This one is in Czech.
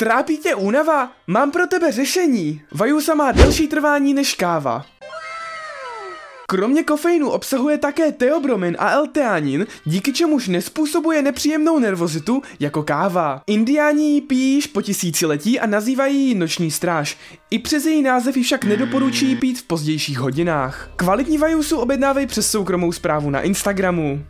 Trápí tě únava? Mám pro tebe řešení. Vajusa má delší trvání než káva. Kromě kofeinu obsahuje také teobromin a L-teanin, díky čemuž nespůsobuje nepříjemnou nervozitu jako káva. Indiáni ji pijí již po tisíciletí a nazývají ji noční stráž. I přes její název ji však nedoporučují pít v pozdějších hodinách. Kvalitní vajusu objednávej přes soukromou zprávu na Instagramu.